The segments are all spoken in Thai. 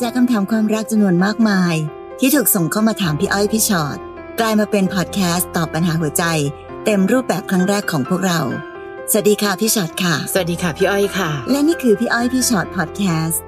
จากคำถามความรักจำนวนมากมาย ที่ถูกส่งเข้ามาถามพี่อ้อยพี่ชอ็อตกลายมาเป็นพอดแคสต์ตอบปัญหาหัวใจ เต็มรูปแบบครั้งแรกของพวกเรา สวัสดีค่ะพี่ชอ็อตค่ะ สวัสดีค่ะพี่อ้อยค่ะ และนี่คือพี่อ้อยพี่ชอ็อตพอดแคสต์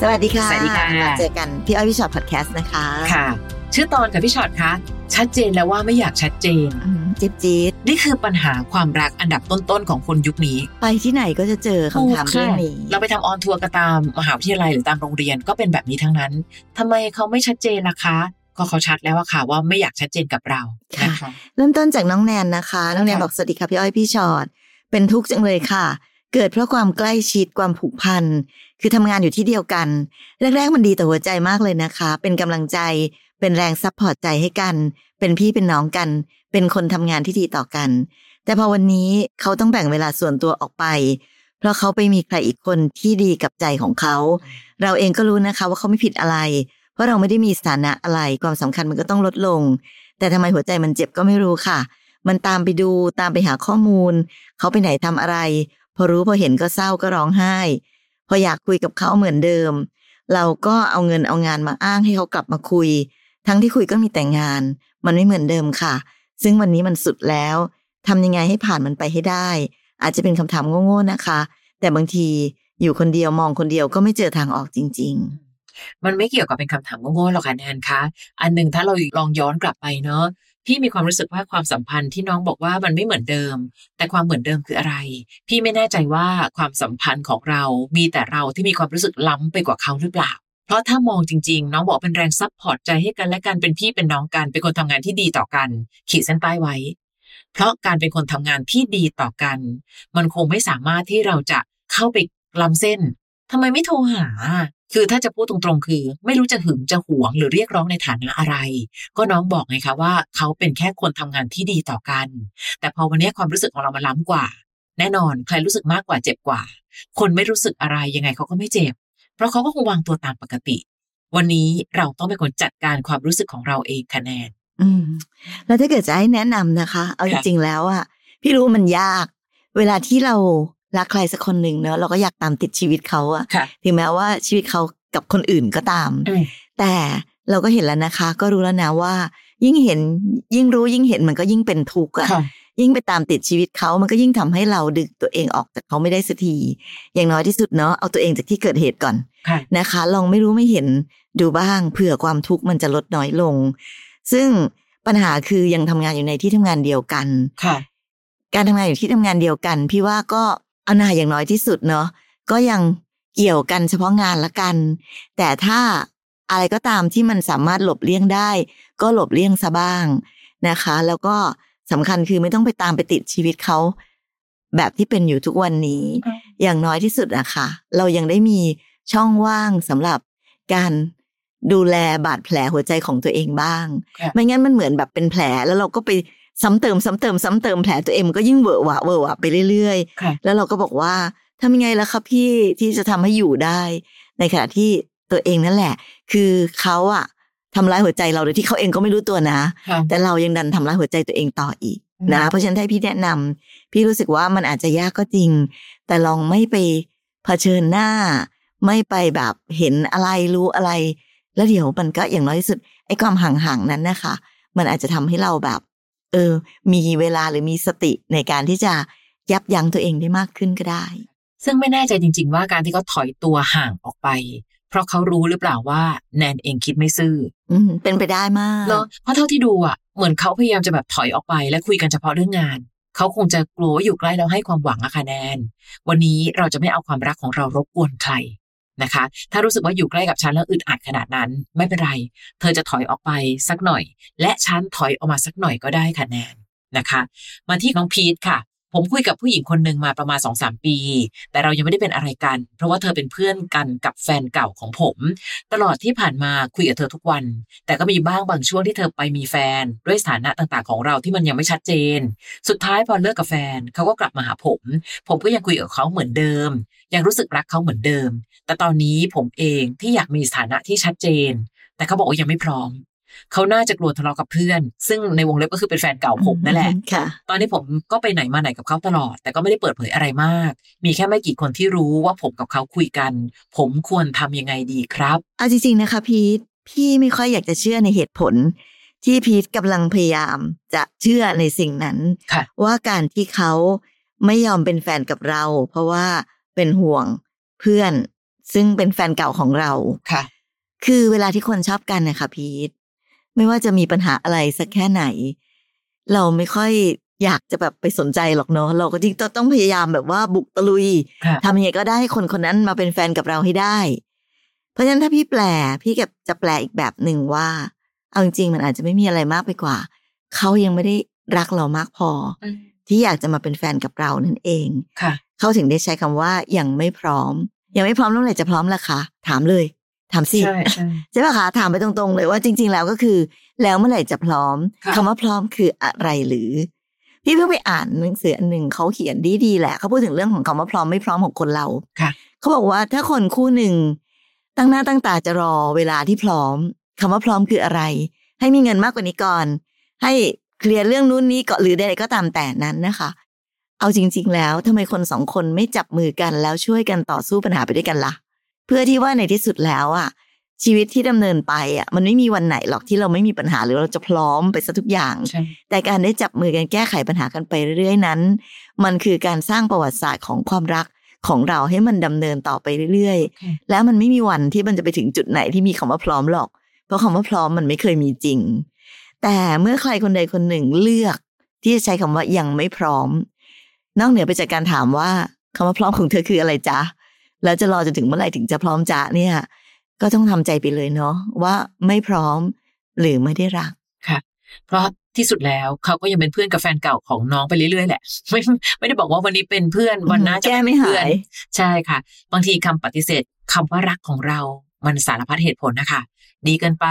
สวัสดีค่ะ สวัสดีค่ะมาเจอกันพี่อ้อยพี่ชอ็อตพอดแคสต์นะคะ ค่ะ ชื่อตอนกับพี่ชอตคะชัดเจนแล้วว่าไม่อยากชัดเจนอืม จิ๊บจี๊ดนี่คือปัญหาความรักอันดับต้นๆของคนยุคนี้ ไปที่ไหนก็จะเจอคำถามเรื่องนี้เราไปทำ on tour กันตามมหาวิทยาลัยหรือตามโรงเรียนก็เป็นแบบนี้ทั้งนั้นทำไมเขาไม่ชัดเจนล่ะคะก็เขาชัดแล้วอะค่ะว่าไม่อยากชัดเจนกับเราค่ะนะคะเริ่มต้นจากน้องแนนนะคะ น้องแนนค่ะบอกสวัสดีค่ะพี่อ้อยพี่ชอ็อตเป็นทุกข์จังเลยค่ะ เกิดเพราะความใกล้ชิดความผูกพันคือทำงานอยู่ที่เดียวกัน แรก ๆ มันดีต่อหัวใจมากเลยนะคะ เป็นกำลังใจเป็นแรง support ใจให้กัน เป็นพี่เป็นน้องกัน เป็นคนทำงานที่ดีต่อกัน แต่พอวันนี้เขาต้องแบ่งเวลาส่วนตัวออกไป เพราะเขาไปมีใครอีกคนที่ดีกับใจของเขา เราเองก็รู้นะคะว่าเขาไม่ผิดอะไร เพราะเราไม่ได้มีสถานะอะไร ความสำคัญมันก็ต้องลดลง แต่ทำไมหัวใจมันเจ็บก็ไม่รู้ค่ะ มันตามไปดูตามไปหาข้อมูล เขาไปไหนทำอะไร พอรู้พอเห็นก็เศร้าก็ร้องไห้ พออยากคุยกับเขาเหมือนเดิม เราก็เอาเงินเอางานมาอ้างให้เขากลับมาคุย ทั้งที่คุยก็มีแต่งาน มันไม่เหมือนเดิมค่ะ ซึ่งวันนี้มันสุดแล้วทำยังไงให้ผ่านมันไปให้ได้ อาจจะเป็นคำถามโง่ๆนะคะ แต่บางทีอยู่คนเดียวมองคนเดียวก็ไม่เจอทางออกจริง ๆ มันไม่เกี่ยวกับเป็นคำถามโง่ๆหรอกค่ะแนนคะอันหนึ่งถ้าเราลองย้อนกลับไปเนาะพี่มีความรู้สึกว่าความสัมพันธ์ที่น้องบอกว่ามันไม่เหมือนเดิม แต่ความเหมือนเดิมคืออะไร พี่ไม่แน่ใจว่าความสัมพันธ์ของเรามีแต่เราที่มีความรู้สึกล้ำไปกว่าเขาหรือเปล่า เพราะถ้ามองจริง ๆ น้องบอกเป็นแรง support ใจให้กันและกันเป็นพี่เป็นน้องกัน เป็นคนทำงานที่ดีต่อกัน ขีดเส้นใต้ไว้ เพราะการเป็นคนทำงานที่ดีต่อกัน มันคงไม่สามารถที่เราจะเข้าไปล้ำเส้นทำไมไม่โทรหา คือถ้าจะพูดตรงๆ คือ ไม่รู้จะหึงจะหวงหรือเรียกร้องในฐานะอะไร ก็น้องบอกไงคะว่า เขาเป็นแค่คนทำงานที่ดีต่อกัน แต่พอวันนี้ความรู้สึกของเรามันล้ำกว่า แน่นอนใครรู้สึกมากกว่าเจ็บกว่า คนไม่รู้สึกอะไรยังไงเขาก็ไม่เจ็บ เพราะเขาก็คงวางตัวตามปกติ วันนี้เราต้องเป็นคนจัดการความรู้สึกของเราเองคะแนนๆอืม แล้วถ้าเกิดจะให้แนะนำนะคะ เอาจค่ะริงๆแล้วอะพี่รู้มันยาก เวลาที่เรารักใครสักคนหนึ่งเนอะเราก็อยากตามติดชีวิตเขาอะค่ะถึงแม้ว่าชีวิตเขากับคนอื่นก็ตามอืมแต่เราก็เห็นแล้วนะคะ ก็รู้แล้วนะว่า ยิ่งเห็นยิ่งรู้ยิ่งเห็นมันก็ยิ่งเป็นทุกข์อะค่ะ ยิ่งไปตามติดชีวิตเขามันก็ยิ่งทำให้เราดึงตัวเองออกจากเขาไม่ได้สักที อย่างน้อยที่สุดเนาะเอาตัวเองจากที่เกิดเหตุก่อนค่ะนะคะ ลองไม่รู้ไม่เห็นดูบ้างเผื่อความทุกข์มันจะลดน้อยลง ซึ่งปัญหาคือยังทำงานอยู่ในที่ทำงานเดียวกันค่ะ การทำงานอยู่ที่ทำงานเดียวกัน พี่ว่าก็เอาหนาอย่างน้อยที่สุดเนาะก็ยังเกี่ยวกันเฉพาะงานละกัน แต่ถ้าอะไรก็ตามที่มันสามารถหลบเลี่ยงได้ ก็หลบเลี่ยงซะบ้างนะคะ แล้วก็ สำคัญคือไม่ต้องไปตามไปติดชีวิตเขา แบบที่เป็นอยู่ทุกวันนี้อืมอย่างน้อยที่สุดอะค่ะ เรายังได้มีช่องว่างสำหรับการดูแลบาดแผลหัวใจของตัวเองบ้างค่ะไม่งั้นมันเหมือนแบบเป็นแผลแล้วเราก็ไปซ้ำเติมซ้ำเติมซ้ำเติมแผลตัวเองมันก็ยิ่งเวอะหวะเวอะหวะไปเรื่อยค่ะๆแล้วเราก็บอกว่าทำยังไงล่ะครับพี่ที่จะทำให้อยู่ได้ ในขณะที่ตัวเองนั่นแหละ คือเขาอะ ทำร้ายหัวใจเราโดยที่เขาเองก็ไม่รู้ตัวนะค่ะแต่เรายังดันทำร้ายหัวใจตัวเองต่ออีกอืมนะ เพราะฉะนั้นถ้าพี่แนะนำพี่รู้สึกว่ามันอาจจะยากก็จริง แต่ลองไม่ไปเผชิญหน้า ไม่ไปแบบเห็นอะไรรู้อะไร แล้วเดี๋ยวมันก็อย่างน้อยที่สุดไอ้ความห่างๆนั้นนะคะ มันอาจจะทำให้เราแบบ เออ มีเวลาหรือมีสติในการที่จะยับยั้งตัวเองได้มากขึ้นก็ได้ ซึ่งไม่แน่ใจจริง ๆ ว่าการที่เขาถอยตัวห่างออกไป เพราะเขารู้หรือเปล่าว่าแนนเองคิดไม่ซื่ออืมเป็นไปได้มากเนาะเพราะเท่าที่ดูอะเหมือนเขาพยายามจะแบบถอยออกไปและคุยกันเฉพาะเรื่องงาน เขาคงจะกลัวว่าอยู่ใกล้แล้วให้ความหวังอะค่ะแนน วันนี้เราจะไม่เอาความรักของเรารบกวนใครนะคะ ถ้ารู้สึกว่าอยู่ใกล้กับฉันแล้วอึดอัดขนาดนั้น ไม่เป็นไร เธอจะถอยออกไปสักหน่อย และฉันถอยออกมาสักหน่อยก็ได้ค่ะแนนนะคะ มาที่น้องพีทค่ะ ผมคุยกับผู้หญิงคนหนึ่งมาประมาณสองสามปี แต่เรายังไม่ได้เป็นอะไรกัน เพราะว่าเธอเป็นเพื่อนกันกับแฟนเก่าของผม ตลอดที่ผ่านมาคุยกับเธอทุกวัน แต่ก็มีบ้างบางช่วงที่เธอไปมีแฟน ด้วยสถานะต่างๆของเราที่มันยังไม่ชัดเจน สุดท้ายพอเลิกกับแฟนเขาก็กลับมาหาผม ผมก็ยังคุยกับเขาเหมือนเดิม ยังรู้สึกรักเขาเหมือนเดิม แต่ตอนนี้ผมเองที่อยากมีสถานะที่ชัดเจน แต่เขาบอกว่ายังไม่พร้อม เขาน่าจะกลัวทะเลาะกับเพื่อน ซึ่งในวงเล็บก็คือเป็นแฟนเก่าผมนั่นแหละค่ะตอนนี้ผมก็ไปไหนมาไหนกับเขาตลอด แต่ก็ไม่ได้เปิดเผยอะไรมาก มีแค่ไม่กี่คนที่รู้ว่าผมกับเขาคุยกัน ผมควรทำยังไงดีครับเอาจริงๆนะคะพีทพี่ไม่ค่อยอยากจะเชื่อในเหตุผล ที่พีทกำลังพยายามจะเชื่อในสิ่งนั้นค่ะว่าการที่เขาไม่ยอมเป็นแฟนกับเรา เพราะว่าเป็นห่วงเพื่อน ซึ่งเป็นแฟนเก่าของเราค่ะ คือเวลาที่คนชอบกันนะคะพีท ไม่ว่าจะมีปัญหาอะไรสักแค่ไหน เราไม่ค่อยอยากจะแบบไปสนใจหรอกเนาะเราก็จริงๆต้องพยายามแบบว่าบุกตะลุยค่ะทำยังไงก็ได้ให้คนคนนั้นมาเป็นแฟนกับเราให้ได้ เพราะฉะนั้นถ้าพี่แปลพี่กับจะแปลอีกแบบหนึ่งว่า เอาจริงๆมันอาจจะไม่มีอะไรมากไปกว่า เขายังไม่ได้รักเรามากพอ ที่อยากจะมาเป็นแฟนกับเรานั่นเองค่ะเขาถึงได้ใช้คำว่ายังไม่พร้อม ยังไม่พร้อมแล้วเมื่อไหร่จะพร้อมล่ะคะถามเลย ถามสิใช่ใช่ใช่ป่ะคะถามไปตรงๆ เลยว่าจริง ๆ แล้วก็คือ แล้วเมื่อไหร่จะพร้อมค่ะคำว่าพร้อมคืออะไรหรือ พี่เพิ่งไปอ่านหนังสืออันหนึ่งเขาเขียนดีๆแหละเขาพูดถึงเรื่องของคำว่าพร้อมไม่พร้อมของคนเราค่ะเขาบอกว่าถ้าคนคู่หนึ่งตั้งหน้าตั้งตาจะรอเวลาที่พร้อมคำว่าพร้อมคืออะไร ให้มีเงินมากกว่านี้ก่อน ให้เคลียร์เรื่องนู้นนี้ก่อนหรือใดๆก็ตามแต่นั้นนะคะ เอาจริง ๆ แล้วทำไมคนสองคนไม่จับมือกันแล้วช่วยกันต่อสู้ปัญหาไปด้วยกันล่ะ เพื่อที่ว่าในที่สุดแล้วอะ ชีวิตที่ดำเนินไปอะมันไม่มีวันไหนหรอกที่เราไม่มีปัญหาหรือเราจะพร้อมไปซะทุกอย่างใช่แต่การได้จับมือกันแก้ไขปัญหากันไปเรื่อยๆนั้น มันคือการสร้างประวัติศาสตร์ของความรักของเราให้มันดำเนินต่อไปเรื่อยโอเคๆแล้วมันไม่มีวันที่มันจะไปถึงจุดไหนที่มีคำว่าพร้อมหรอก เพราะคำว่าพร้อมมันไม่เคยมีจริง แต่เมื่อใครคนใดคนหนึ่งเลือก ที่จะใช้คำว่ายังไม่พร้อม นอกเหนือไปจากการถามว่าคำว่าพร้อมของเธอคืออะไรจ๊ะ แล้วจะรอจนถึงเมื่อไหร่ถึงจะพร้อมจ๊ะเนี่ย ก็ต้องทำใจไปเลยเนาะว่าไม่พร้อมหรือไม่ได้รักเพราะที่สุดแล้วเขาก็ยังเป็นเพื่อนกับแฟนเก่าของน้องไปเรื่อยๆแหละ ไม่ไม่ได้บอกว่าวันนี้เป็นเพื่อนวันหน้าจะแก้เป็นไม่หาเพื่อนยใช่ค่ะ บางทีคำปฏิเสธคำว่ารักของเรา มันสารพัดเหตุผลนะคะดีเกินไป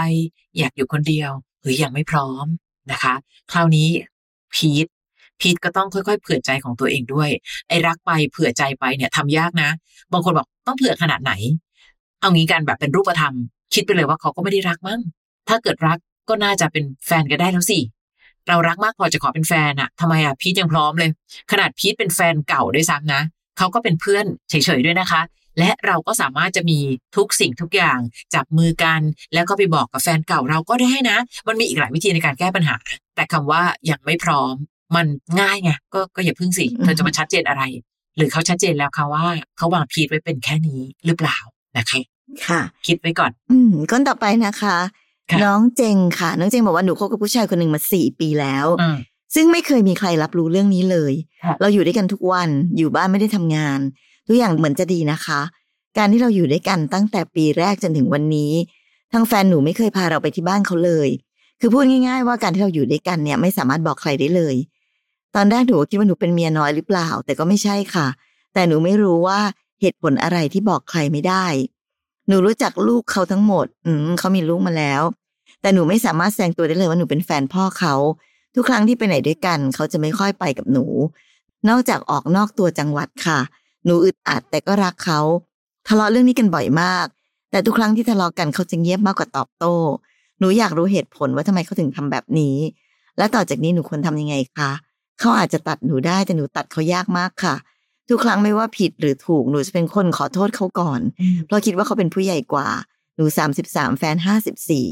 อยากอยู่คนเดียว หรือยังไม่พร้อมนะคะ คราวนี้พีท พีทก็ต้องค่อยๆ เผื่อใจของตัวเองด้วย ไอ้รักไปเผื่อใจไปเนี่ยทำยากนะ บางคนบอกต้องเผื่อขนาดไหน เอางี้กันแบบเป็นรูปธรรม คิดไปเลยว่าเขาก็ไม่ได้รักมั้ง ถ้าเกิดรักก็น่าจะเป็นแฟนกันได้แล้วสิ เรารักมากพอจะขอเป็นแฟนอะทำไมอะพีทยังพร้อมเลย ขนาดพีทเป็นแฟนเก่าด้วยซ้ำนะ เขาก็เป็นเพื่อนเฉยๆด้วยนะคะ และเราก็สามารถจะมีทุกสิ่งทุกอย่างจับมือกัน แล้วก็ไปบอกกับแฟนเก่าเราก็ได้นะ มันมีอีกหลายวิธีในการแก้ปัญหา แต่คำว่ายังไม่พร้อม มันง่ายไงก็ก็อย่าพึ่งสิเธอจะมาชัดเจนอะไร หรือเขาชัดเจนแล้วค่ะว่าเขาวางพีทไว้เป็นแค่นี้หรือเปล่านะคะค่ะ คิดไว้ก่อน อืมก้นต่อไปนะคะค่ะน้องเจงค่ะ น้องเจงบอกว่าหนูคบกับผู้ชายคนหนึ่งมาสี่ปีแล้วอืมซึ่งไม่เคยมีใครรับรู้เรื่องนี้เลยค่ะเราอยู่ด้วยกันทุกวันอยู่บ้านไม่ได้ทำงาน ทุกอย่างเหมือนจะดีนะคะ การที่เราอยู่ด้วยกันตั้งแต่ปีแรกจนถึงวันนี้ทางแฟนหนูไม่เคยพาเราไปที่บ้านเขาเลย คือพูดง่าย ๆ ว่าการที่เราอยู่ด้วยกันเนี่ยไม่สามารถบอกใครได้เลย ตอนแรกหนูคิดว่าหนูเป็นเมียน้อยหรือเปล่า แต่ก็ไม่ใช่ค่ะ แต่หนูไม่รู้ว่าเหตุผลอะไรที่บอกใครไม่ได้ หนูรู้จักลูกเขาทั้งหมด อืมเขามีลูกมาแล้ว แต่หนูไม่สามารถแสดงตัวได้เลยว่าหนูเป็นแฟนพ่อเขา ทุกครั้งที่ไปไหนด้วยกัน เขาจะไม่ค่อยไปกับหนู นอกจากออกนอกตัวจังหวัดค่ะ หนูอึดอัดแต่ก็รักเขา ทะเลาะเรื่องนี้กันบ่อยมาก แต่ทุกครั้งที่ทะเลาะกันเขาจะเงียบมากกว่าตอบโต้ หนูอยากรู้เหตุผลว่าทำไมเขาถึงทำแบบนี้ และต่อจากนี้หนูควรทำยังไงคะ เขาอาจจะตัดหนูได้แต่หนูตัดเขายากมากค่ะ ทุกครั้งไม่ว่าผิดหรือถูกหนูจะเป็นคนขอโทษเขาก่อน เพราะคิดว่าเขาเป็นผู้ใหญ่กว่า หนูสามสิบสามแฟนห้าสิบสี่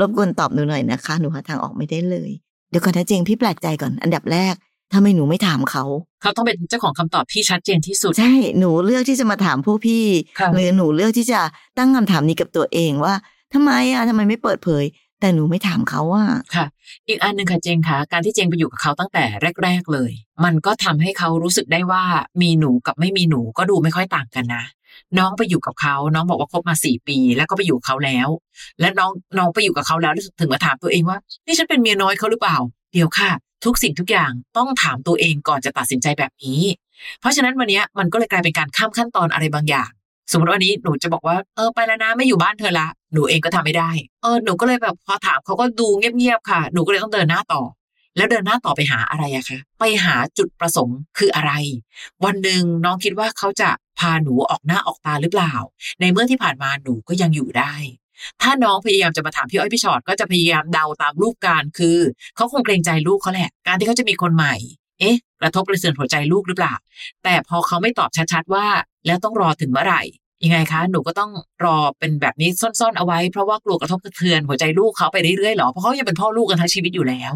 รบกวนตอบหนูหน่อยนะคะ หนูหาทางออกไม่ได้เลย เดี๋ยวก่อนนะเจงพี่แปลกใจก่อนอันดับแรกทำไมหนูไม่ถามเขา เขาต้องเป็นเจ้าของคำตอบที่ชัดเจนที่สุด ใช่ หนูเลือกที่จะมาถามพวกพี่ค่ะหรือหนูเลือกที่จะตั้งคำถามนี้กับตัวเองว่าทำไมอะทำไมไม่เปิดเผย แต่หนูไม่ถามเขาอะค่ะ อีกอันหนึ่งค่ะเจงค่ะ การที่เจงไปอยู่กับเขาตั้งแต่แรก ๆเลย มันก็ทำให้เขารู้สึกได้ว่า มีหนูกับไม่มีหนูก็ดูไม่ค่อยต่างกันนะน้องไปอยู่กับเขาน้องบอกว่าคบมาสี่ปี แล้วก็ไปอยู่เขาแล้ว และน้องน้องไปอยู่กับเขาแล้วแล้วถึงมาถามตัวเองว่า นี่ฉันเป็นเมียน้อยเขาหรือเปล่า เดี๋ยวค่ะ ทุกสิ่งทุกอย่างต้องถามตัวเองก่อนจะตัดสินใจแบบนี้ เพราะฉะนั้นวันนี้มันก็เลยกลายเป็นการข้ามขั้นตอนอะไรบางอย่าง สมมติวันนี้หนูจะบอกว่าเออไปแล้วนะไม่อยู่บ้านเธอละหนูเองก็ทำไม่ได้ เออหนูก็เลยแบบพอถามเขาก็ดูเงียบๆค่ะ หนูก็เลยต้องเดินหน้าต่อ แล้วเดินหน้าต่อไปหาอะไรอะคะไปหาจุดประสงค์คืออะไร วันหนึ่งน้องคิดว่าเขาจะพาหนูออกหน้าออกตาหรือเปล่า ในเมื่อที่ผ่านมาหนูก็ยังอยู่ได้ ถ้าน้องพยายามจะมาถามพี่อ้อยพี่ชอตก็จะพยายามเดาตามรูปการคือเขาคงเกรงใจลูกเขาแหละ การที่เขาจะมีคนใหม่ เอ๊ะ กระทบกระเทือนหัวใจลูกหรือเปล่า แต่พอเขาไม่ตอบชัดๆว่า แล้วต้องรอถึงเมื่อไหร่ ยังไงคะ หนูก็ต้องรอเป็นแบบนี้ซ่อนๆเอาไว้เพราะว่ากลัวกระทบกระเทือนหัวใจลูกเขาไปเรื่อยๆหรอเพราะเขายังเป็นพ่อลูกกันทั้งชีวิตอยู่แล้ว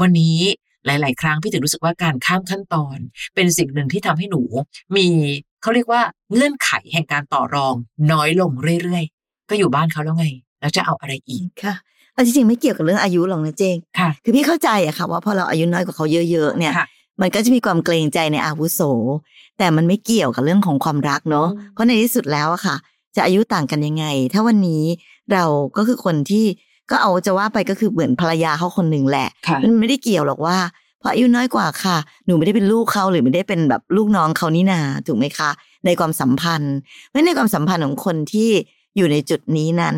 วันนี้หลาย ๆ ครั้งพี่ถึงรู้สึกว่าการข้ามขั้นตอน เป็นสิ่งหนึ่งที่ทำให้หนู มีเขาเรียกว่าเงื่อนไขแห่งการต่อรอง น้อยลงเรื่อยๆก็อยู่บ้านเขาแล้วไง แล้วจะเอาอะไรอีกค่ะ เอาจริงๆไม่เกี่ยวกับเรื่องอายุหรอกนะเจงค่ะ คือพี่เข้าใจอะค่ะว่าพอเราอายุน้อยกว่าเขาเยอะๆเนี่ยค่ะมันก็จะมีความเกรงใจในอาวุโส แต่มันไม่เกี่ยวกับเรื่องของความรักเนาะอืมเพราะในที่สุดแล้วอะค่ะ จะอายุต่างกันยังไง ถ้าวันนี้เราก็คือคนที่ก็เอาจะว่าไปก็คือเหมือนภรรยาเขาคนหนึ่งแหละค่ะมันไม่ได้เกี่ยวหรอกว่าเพราะอายุน้อยกว่าค่ะ หนูไม่ได้เป็นลูกเขาหรือไม่ได้เป็นแบบลูกน้องเขานี่นาถูกไหมคะ ในความสัมพันธ์เพราะในความสัมพันธ์ของคนที่อยู่ในจุดนี้นั้น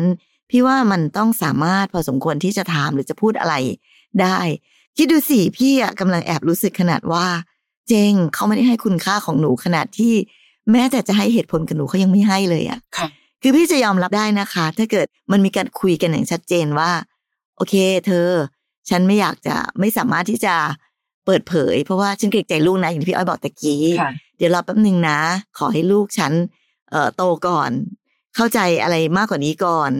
พี่ว่ามันต้องสามารถพอสมควรที่จะถามหรือจะพูดอะไรได้คิดดูสิพี่อะกำลังแอบรู้สึกขนาดว่า เจงเขาไม่ได้ให้คุณค่าของหนูขนาดที่ แม้แต่จะให้เหตุผลกับหนูเขายังไม่ให้เลยอะค่ะ คือพี่จะยอมรับได้นะคะ ถ้าเกิดมันมีการคุยกันอย่างชัดเจนว่า โอเค เธอ ฉันไม่อยากจะไม่สามารถที่จะเปิดเผย เพราะว่าฉันเกรงใจลูกนะอย่างที่พี่อ้อยบอกตะกี้ค่ะเดี๋ยวรอแป๊บหนึ่งนะ ขอให้ลูกฉันเอ่อโตก่อน เข้าใจอะไรมากกว่านี้ก่อน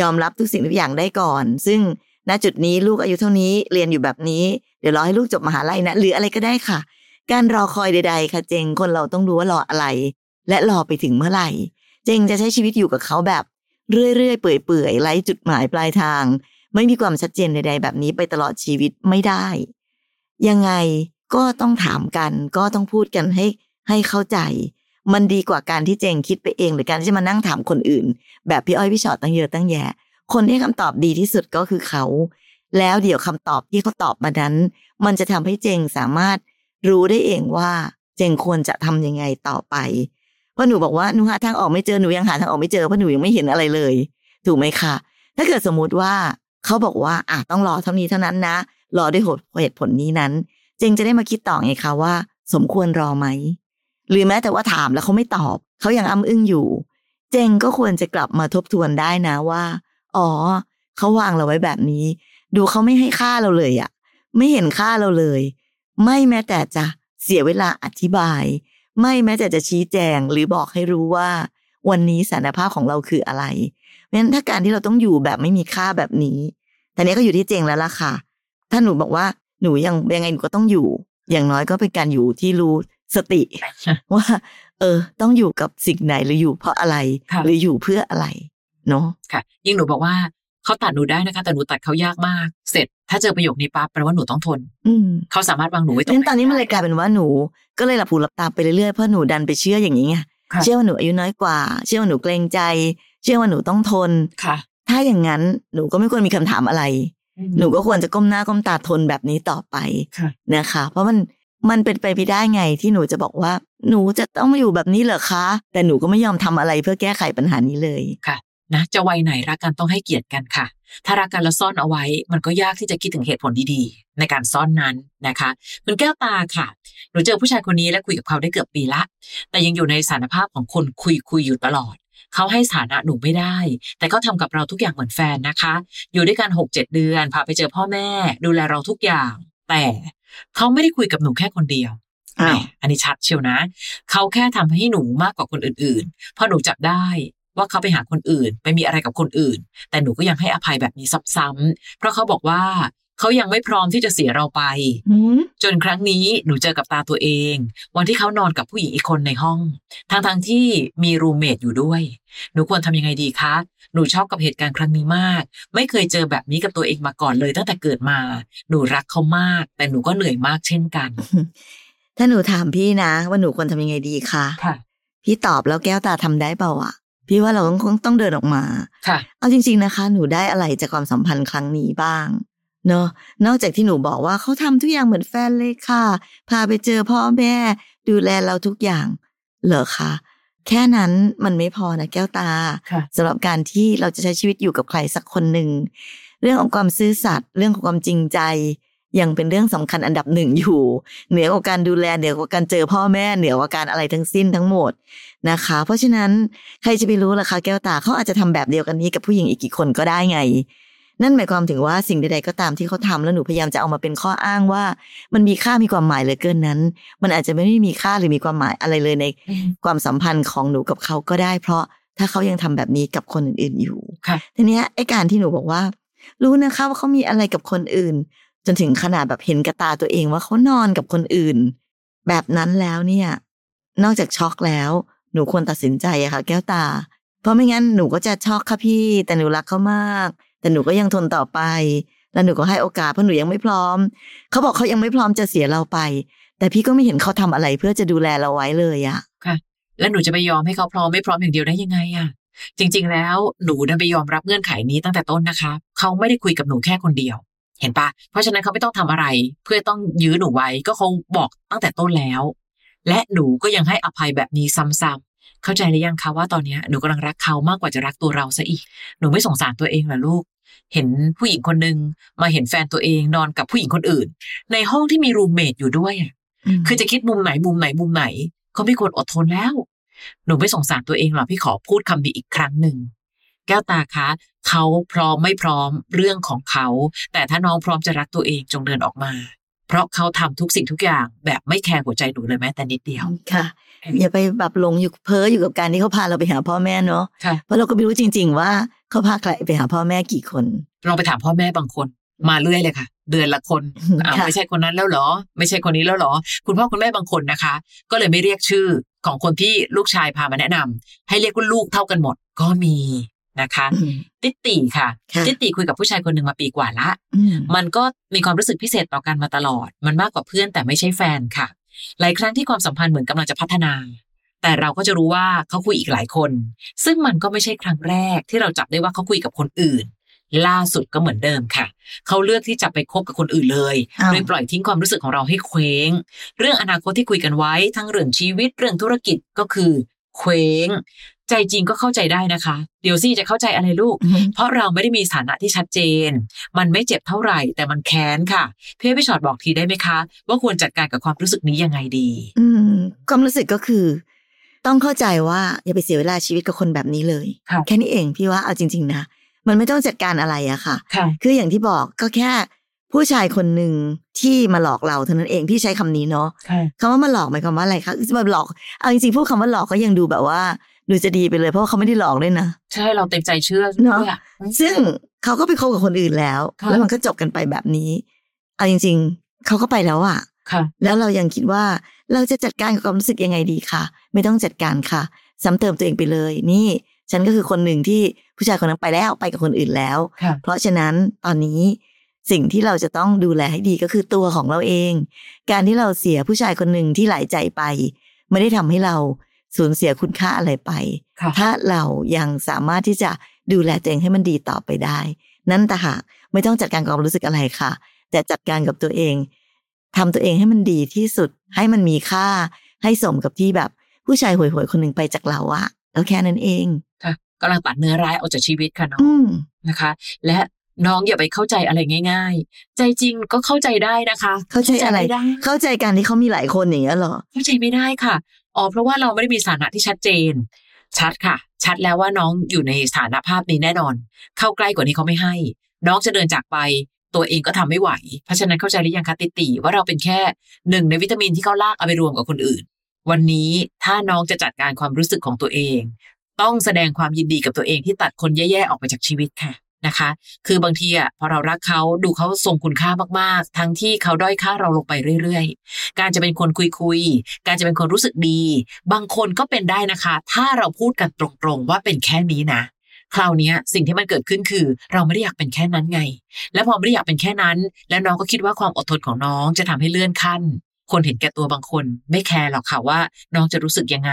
ยอมรับทุกสิ่งทุกอย่างได้ก่อน ซึ่งณจุดนี้ลูกอายุเท่านี้เรียนอยู่แบบนี้ เดี๋ยวรอให้ลูกจบมหาลัยนะหรืออะไรก็ได้ค่ะ การรอคอยใด ๆ ค่ะเจงคนเราต้องรู้ว่ารออะไร และรอไปถึงเมื่อไหร่ เจงจะใช้ชีวิตอยู่กับเขาแบบเรื่อยๆเปื่อยๆไร้จุดหมายปลายทาง ไม่มีความชัดเจนใด ๆ แบบนี้ไปตลอดชีวิตไม่ได้ ยังไงก็ต้องถามกัน ก็ต้องพูดกันให้ให้เข้าใจ มันดีกว่าการที่เจงคิดไปเอง หรือการที่จะมานั่งถามคนอื่น แบบพี่อ้อยพี่ชอตตั้งเยอะตั้งแยะ คนที่ให้คำตอบดีที่สุดก็คือเขา แล้วเดี๋ยวคำตอบที่เขาตอบมานั้น มันจะทำให้เจงสามารถรู้ได้เองว่าเจงควรจะทำยังไงต่อไปเพราะหนูบอกว่าหนูหาทางออกไม่เจอหนูยังหาทางออกไม่เจอเพราะหนูยังไม่เห็นอะไรเลย ถูกไหมคะ ถ้าเกิดสมมุติว่าเขาบอกว่าอะต้องรอเท่านี้เท่านั้นนะรอด้วยเหตุผลนี้นั้น เจงจะได้มาคิดต่อไงคะว่า สมควรรอไหม หรือแม้แต่ว่าถามแล้วเขาไม่ตอบ เขายังอ้ำอึ้งอยู่ เจงก็ควรจะกลับมาทบทวนได้นะว่า อ๋อ เขาวางเราไว้แบบนี้ ดูเขาไม่ให้ค่าเราเลยอะไม่เห็นค่าเราเลย ไม่แม้แต่จะเสียเวลาอธิบาย ไม่แม้แต่จะชี้แจงหรือบอกให้รู้ว่า วันนี้สารภาพของเราคืออะไรเพราะฉะนั้นถ้าการที่เราต้องอยู่แบบไม่มีค่าแบบนี้แต่นี้ก็อยู่ที่เจงแล้วล่ะค่ะ ถ้าหนูบอกว่าหนูยังยังไงหนูก็ต้องอยู่ อย่างน้อยก็เป็นการอยู่ที่รู้ สติ ว่า เออ ต้องอยู่กับสิ่งไหนหรืออยู่เพราะอะไรค่ะหรืออยู่เพื่ออะไร เนาะค่ะ ยิ่งหนูบอกว่าเขาตัดหนูได้นะคะ แต่หนูตัดเขายากมาก เสร็จ ถ้าเจอประโยคนี้ปั๊บแปลว่าหนูต้องทน อืมเขาสามารถวางหนูไว้ตรงงั้นไหตอนนี้มันเลยกลายเป็นว่าหนู ก็เลยหลับหูหลับตาไปเรื่อยๆเพราะหนูดันไปเชื่ออย่างนี้ไงค่ะเชื่อว่าหนูอายุน้อยกว่า เชื่อว่าหนูเกรงใจ เชื่อว่าหนูต้องทนค่ะ ถ้าอย่างนั้นหนูก็ไม่ควรมีคำถามอะไร หนูก็ควรจะก้มหน้าก้มตาทนแบบนี้ต่อไปค่ะนะคะ เพราะมัน มันเป็นไปไม่ได้ไงที่หนูจะบอกว่า หนูจะต้องมาอยู่แบบนี้เหรอคะ แต่หนูก็ไม่ยอมทำอะไรเพื่อแก้ไขปัญหานี้เลยค่ะนะจะวัยไหนรักกันต้องให้เกียรติกันค่ะ ถ้ารักกันแล้วซ่อนเอาไว้ มันก็ยากที่จะคิดถึงเหตุผลดีๆ ในการซ่อนนั้นนะคะคุณแก้วตาค่ะหนูเจอผู้ชายคนนี้และคุยกับเขาได้เกือบปีละ แต่ยังอยู่ในสถานภาพของคนคุยคุยอยู่ตลอด เขาให้สถานะหนูไม่ได้ แต่เขาทำกับเราทุกอย่างเหมือนแฟนนะคะ อยู่ด้วยกันหกเจ็ดเดือนพาไปเจอพ่อแม่ ดูแลเราทุกอย่าง แต่ เขาไม่ได้คุยกับหนูแค่คนเดียวอ้าวแหมอันนี้ชัดเชียวนะ เขาแค่ทำให้หนูมากกว่าคนอื่นๆพอหนูจับได้ว่าเขาไปหาคนอื่น ไปมีอะไรกับคนอื่น แต่หนูก็ยังให้อภัยแบบนี้ซ้ำๆเพราะเขาบอกว่า เขายังไม่พร้อมที่จะเสียเราไปหืมจนครั้งนี้หนูเจอกับตาตัวเอง วันที่เขานอนกับผู้หญิงอีกคนในห้องทั้งๆที่มีรูเมทอยู่ด้วย หนูควรทำยังไงดีคะ หนูชอบกับเหตุการณ์ครั้งนี้มาก ไม่เคยเจอแบบนี้กับตัวเองมาก่อนเลยตั้งแต่เกิดมา หนูรักเขามาก แต่หนูก็เหนื่อยมากเช่นกัน ถ้าหนูถามพี่นะ ว่าหนูควรทำยังไงดีคะค่ะ พี่ตอบแล้วแก้วตาทำได้เปล่าอะพี่ว่าเราคงต้องเดินออกมา ค่ะ เอาจริง ๆนะคะ หนูได้อะไรจากความสัมพันธ์ครั้งนี้บ้าง เนอะนอกจากที่หนูบอกว่าเขาทำทุกอย่างเหมือนแฟนเลยค่ะ พาไปเจอพ่อแม่ ดูแลเราทุกอย่าง เหรอคะแค่นั้นมันไม่พอนะแก้วตาค่ะสำหรับการที่เราจะใช้ชีวิตอยู่กับใครสักคนหนึ่งเรื่องของความซื่อสัตย์เรื่องของความจริงใจ ยังเป็นเรื่องสำคัญอันดับหนึ่งอยู่ เหนือกว่าการดูแลเหนือกว่าการเจอพ่อแม่เหนือกว่าการอะไรทั้งสิ้นทั้งหมดนะคะ เพราะฉะนั้นใครจะไปรู้ล่ะคะแก้วตาเขาอาจจะทำแบบเดียวกันนี้กับผู้หญิงอีกกี่คนก็ได้ไง นั่นหมายความถึงว่าสิ่งใดๆก็ตามที่เขาทำแล้วหนูพยายามจะเอามาเป็นข้ออ้างว่า มันมีค่ามีความหมายเหลือเกินนั้น มันอาจจะไม่ได้มีค่าหรือมีความหมายอะไรเลยในความสัมพันธ์ของหนูกับเขาก็ได้ เพราะถ้าเขายังทำแบบนี้กับคนอื่นๆอยู่ค่ะทีเนี้ยไอ้การที่หนูบอกว่า รู้นะคะว่าเขามีอะไรกับคนอื่น จนถึงขนาดแบบเห็นกับตาตัวเองว่าเขานอนกับคนอื่น แบบนั้นแล้วเนี่ย นอกจากช็อกแล้ว หนูควรตัดสินใจอะค่ะ แก้วตา เพราะไม่งั้นหนูก็จะช็อกค่ะพี่ แต่หนูรักเขามาก แต่หนูก็ยังทนต่อไป แล้วหนูก็ให้โอกาสเพราะหนูยังไม่พร้อม เขาบอกเขายังไม่พร้อมจะเสียเราไป แต่พี่ก็ไม่เห็นเขาทำอะไรเพื่อจะดูแลเราไว้เลยอะค่ะ แล้วหนูจะไปยอมให้เขาพร้อมไม่พร้อมอย่างเดียวได้ยังไงอะจริง ๆ แล้วหนูดันไปยอมรับเงื่อนไขนี้ตั้งแต่ต้นนะคะ เขาไม่ได้คุยกับหนูแค่คนเดียว เห็นปะเพราะฉะนั้นเขาไม่ต้องทำอะไร เพื่อต้องยื้อหนูไว้ก็เขาบอกตั้งแต่ต้นแล้ว และหนูก็ยังให้อภัยแบบนี้ซ้ำๆ เข้าใจหรือยังคะว่าตอนเนี้ยหนูกำลังรักเขามากกว่าจะรักตัวเราซะอีก หนูไม่สงสารตัวเองเหรอลูก เห็นผู้หญิงคนหนึ่งมาเห็นแฟนตัวเองนอนกับผู้หญิงคนอื่น ในห้องที่มีรูมเมทอยู่ด้วยอะคือจะคิดมุมไหนมุมไหนมุมไหนก็ไม่ควรอดทนแล้ว หนูไม่สงสารตัวเองหรอกพี่ขอพูดคำนี้อีกครั้งหนึ่งแก้วตาคะเขาพร้อมไม่พร้อมเรื่องของเขา แต่ถ้าน้องพร้อมจะรักตัวเองจงเดินออกมา เพราะเขาทำทุกสิ่งทุกอย่างแบบไม่แคร์หัวใจหนูเลยแม้แต่นิดเดียวค่ะ อย่าไปแบบหลงอยู่เพ้ออยู่กับการที่เขาพาเราไปหาพ่อแม่เนาะค่ะเพราะเราก็ไม่รู้จริง ๆ ว่าเขาพาใครไปหาพ่อแม่กี่คนลองไปถามพ่อแม่บางคนมาเรื่อยเลยค่ะ เดือนละคนอืมอ้าวค่ะไม่ใช่คนนั้นแล้วเหรอ ไม่ใช่คนนี้แล้วเหรอ คุณพ่อคุณแม่บางคนนะคะ ก็เลยไม่เรียกชื่อของคนที่ลูกชายพามาแนะนำให้เรียกว่าลูกเท่ากันหมดก็มี นะคะอืมติติค่ะค่ะ ติติคุยกับผู้ชายคนหนึ่งมาปีกว่าละอืมมันก็มีความรู้สึกพิเศษต่อกันมาตลอด มันมากกว่าเพื่อนแต่ไม่ใช่แฟนค่ะ หลายครั้งที่ความสัมพันธ์เหมือนกำลังจะพัฒนา แต่เราก็จะรู้ว่าเขาคุยอีกหลายคน ซึ่งมันก็ไม่ใช่ครั้งแรกที่เราจับได้ว่าเขาคุยกับคนอื่น ล่าสุดก็เหมือนเดิมค่ะ เขาเลือกที่จะไปคบกับคนอื่นเลยอ้าวโดยปล่อยทิ้งความรู้สึกของเราให้เคว้ง เรื่องอนาคตที่คุยกันไว้ทั้งเรื่องชีวิตเรื่องธุรกิจก็คือเคว้ง ใจจริงก็เข้าใจได้นะคะ เดี๋ยวซี่จะเข้าใจอะไรลูกอืมเพราะเราไม่ได้มีสถานะที่ชัดเจน มันไม่เจ็บเท่าไหร่ แต่มันแค้นค่ะพี่พี่ชอตบอกทีได้ไหมคะ ว่าควรจัดการกับความรู้สึกนี้ยังไงดี อืมความรู้สึกก็คือ ต้องเข้าใจว่าอย่าไปเสียเวลาชีวิตกับคนแบบนี้เลยค่ะแค่นี้เองพี่ว่าเอาจริง ๆ นะ มันไม่ต้องจัดการอะไรอะค่ะค่ะ คืออย่างที่บอกก็แค่ผู้ชายคนหนึ่งที่มาหลอกเราเท่านั้นเองพี่ใช้คำนี้เนาะค่ะคำว่ามาหลอกหมายความว่าอะไรคะคือมาหลอกเอาจริงๆพูดคำว่าหลอกก็ยังดูแบบว่า ดูจะดีไปเลยเพราะว่าเขาไม่ได้หลอกด้วยนะ ใช่เราเต็มใจเชื่อเนอะด้วยอะซึ่งเขาก็ไปคบกับคนอื่นแล้วค่ะแล้วมันก็จบกันไปแบบนี้เอาจริง ๆเขาก็ไปแล้วอะค่ะแล้วเรายังคิดว่าเราจะจัดการกับความรู้สึกยังไงดีคะไม่ต้องจัดการค่ะ ซ้ำเติมตัวเองไปเลย นี่ ฉันก็คือคนหนึ่งที่ผู้ชายคนนั้นไปแล้วไปกับคนอื่นแล้วค่ะเพราะฉะนั้นตอนนี้สิ่งที่เราจะต้องดูแลให้ดีก็คือตัวของเราเอง การที่เราเสียผู้ชายคนหนึ่งที่หลายใจไป ไม่ได้ทำให้เรา สูญเสียคุณค่าอะไรไปค่ะถ้าเรายังสามารถที่จะดูแลตัวเองให้มันดีต่อไปได้ นั่นแต่หากไม่ต้องจัดการกับความรู้สึกอะไรค่ะ แต่จัดการกับตัวเองทำตัวเองให้มันดีที่สุด ให้มันมีค่า ให้สมกับที่แบบผู้ชายห่วยๆคนหนึ่งไปจากเราอะแล้วแค่นั้นเอง ค่ะกำลังตัดเนื้อร้ายออกจากชีวิตค่ะน้องอืมนะคะ และน้องอย่าไปเข้าใจอะไรง่าย ๆ ใจจริงก็เข้าใจได้นะคะ เข้าใจอะไรม่ได้เข้าใจการที่เขามีหลายคนอย่างเงี้ยเหรอ เข้าใจไม่ได้ค่ะ อ๋อเพราะว่าเราไม่ได้มีสถานะที่ชัดเจน ชัดค่ะ ชัดแล้วว่าน้องอยู่ในสถานภาพนี้แน่นอน เข้าใกล้กว่านี้เขาไม่ให้ น้องจะเดินจากไปตัวเองก็ทำไม่ไหว เพราะฉะนั้นเข้าใจหรือยังคะติติว่าเราเป็นแค่หนึ่งในวิตามินที่เขาลากเอาไปรวมกับคนอื่น วันนี้ถ้าน้องจะจัดการความรู้สึกของตัวเอง ต้องแสดงความยินดีกับตัวเองที่ตัดคนแย่ๆออกไปจากชีวิตค่ะ นะคะ คือบางทีอะพอเรารักเขาดูเขาทรงคุณค่ามากๆ ทั้งที่เขาด้อยค่าเราลงไปเรื่อยๆ การจะเป็นคนคุยๆ การจะเป็นคนรู้สึกดี บางคนก็เป็นได้นะคะ ถ้าเราพูดกันตรงๆว่าเป็นแค่นี้นะคราวนี้สิ่งที่มันเกิดขึ้นคือ เราไม่ได้อยากเป็นแค่นั้นไง และพอไม่ได้อยากเป็นแค่นั้น แล้วน้องก็คิดว่าความอดทนของน้องจะทำให้เลื่อนขั้น คนเห็นแก่ตัวบางคน ไม่แคร์หรอกค่ะว่า น้องจะรู้สึกยังไง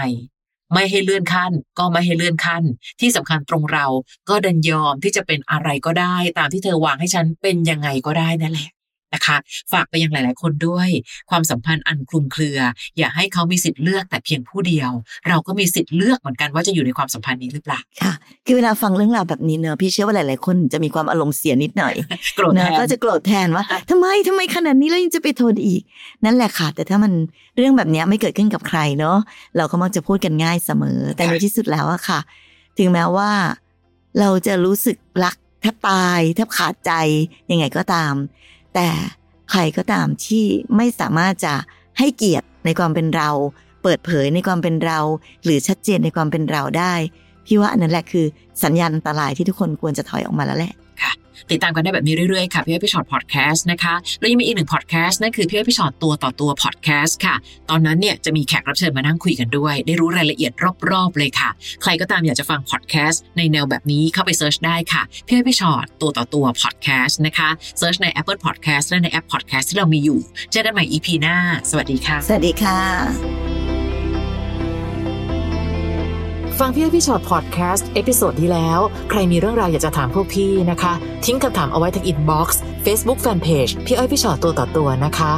ไม่ให้เลื่อนขั้น ก็ไม่ให้เลื่อนขั้น ที่สำคัญตรงเราก็ดันยอมที่จะเป็นอะไรก็ได้ ตามที่เธอวางให้ฉันเป็นยังไงก็ได้นั่นแหละ นะคะ ฝากไปยังหลาย ๆ คนด้วย ความสัมพันธ์อันคลุมเครือ อย่าให้เขามีสิทธิ์เลือกแต่เพียงผู้เดียว เราก็มีสิทธิ์เลือกเหมือนกันว่าจะอยู่ในความสัมพันธ์นี้หรือเปล่าค่ะ คือเวลาฟังเรื่องราวแบบนี้เนอะพี่เชื่อว่าหลาย ๆ คนจะมีความอารมณ์เสียนิดหน่อยโกรธแทนะนก็จะโกรธแทนว่าทำไมทำไมขนาดนี้แล้วยังจะไปโทษอีก นั่นแหละค่ะ แต่ถ้ามันเรื่องแบบเนี้ยไม่เกิดขึ้นกับใครเนาะเราก็มักจะพูดกันง่ายเสมอ แต่ในที่สุดแล้วอะค่ะ ถึงแม้ว่า เราจะรู้สึกรักแทบตายแทบขาดใจยังไงก็ตาม แต่ใครก็ตามที่ไม่สามารถจะให้เกียรติในความเป็นเรา เปิดเผยในความเป็นเรา หรือชัดเจนในความเป็นเราได้ พี่ว่าอันนั้นแหละคือสัญญาณอันตรายที่ทุกคนควรจะถอยออกมาแล้วแหละ ติดตามกันได้แบบนี้เรื่อยๆค่ะพี่อ้อยพี่ชอตพอดแคสต์นะคะแล้วยังมีอีกหนึ่งพอดแคสต์นั่นคือพี่อ้อยพี่ชอตตัวต่อตัวพอดแคสต์ค่ะ ตอนนั้นเนี่ยจะมีแขกรับเชิญมานั่งคุยกันด้วย ได้รู้รายละเอียดรอบๆเลยค่ะ ใครก็ตามอยากจะฟังพอดแคสต์ในแนวแบบนี้เข้าไป search ได้ค่ะพี่อ้อยพี่ชอตตัวต่อตัวพอดแคสต์นะคะ search ใน Apple Podcast และในแอปพอดแคสต์ที่เรามีอยู่ เจอกันใหม่ EP หน้า สวัสดีค่ะ สวัสดีค่ะ ฟังพี่อ้อยพี่ชอตพอดแคสต์ episode ที่แล้ว ใครมีเรื่องราวอยากจะถามพวกพี่นะคะ ทิ้งคำถามเอาไว้ที่ inbox เฟซบุ๊กแฟนเพจพี่อ้อยพี่ชอตตัวต่อตัวนะคะ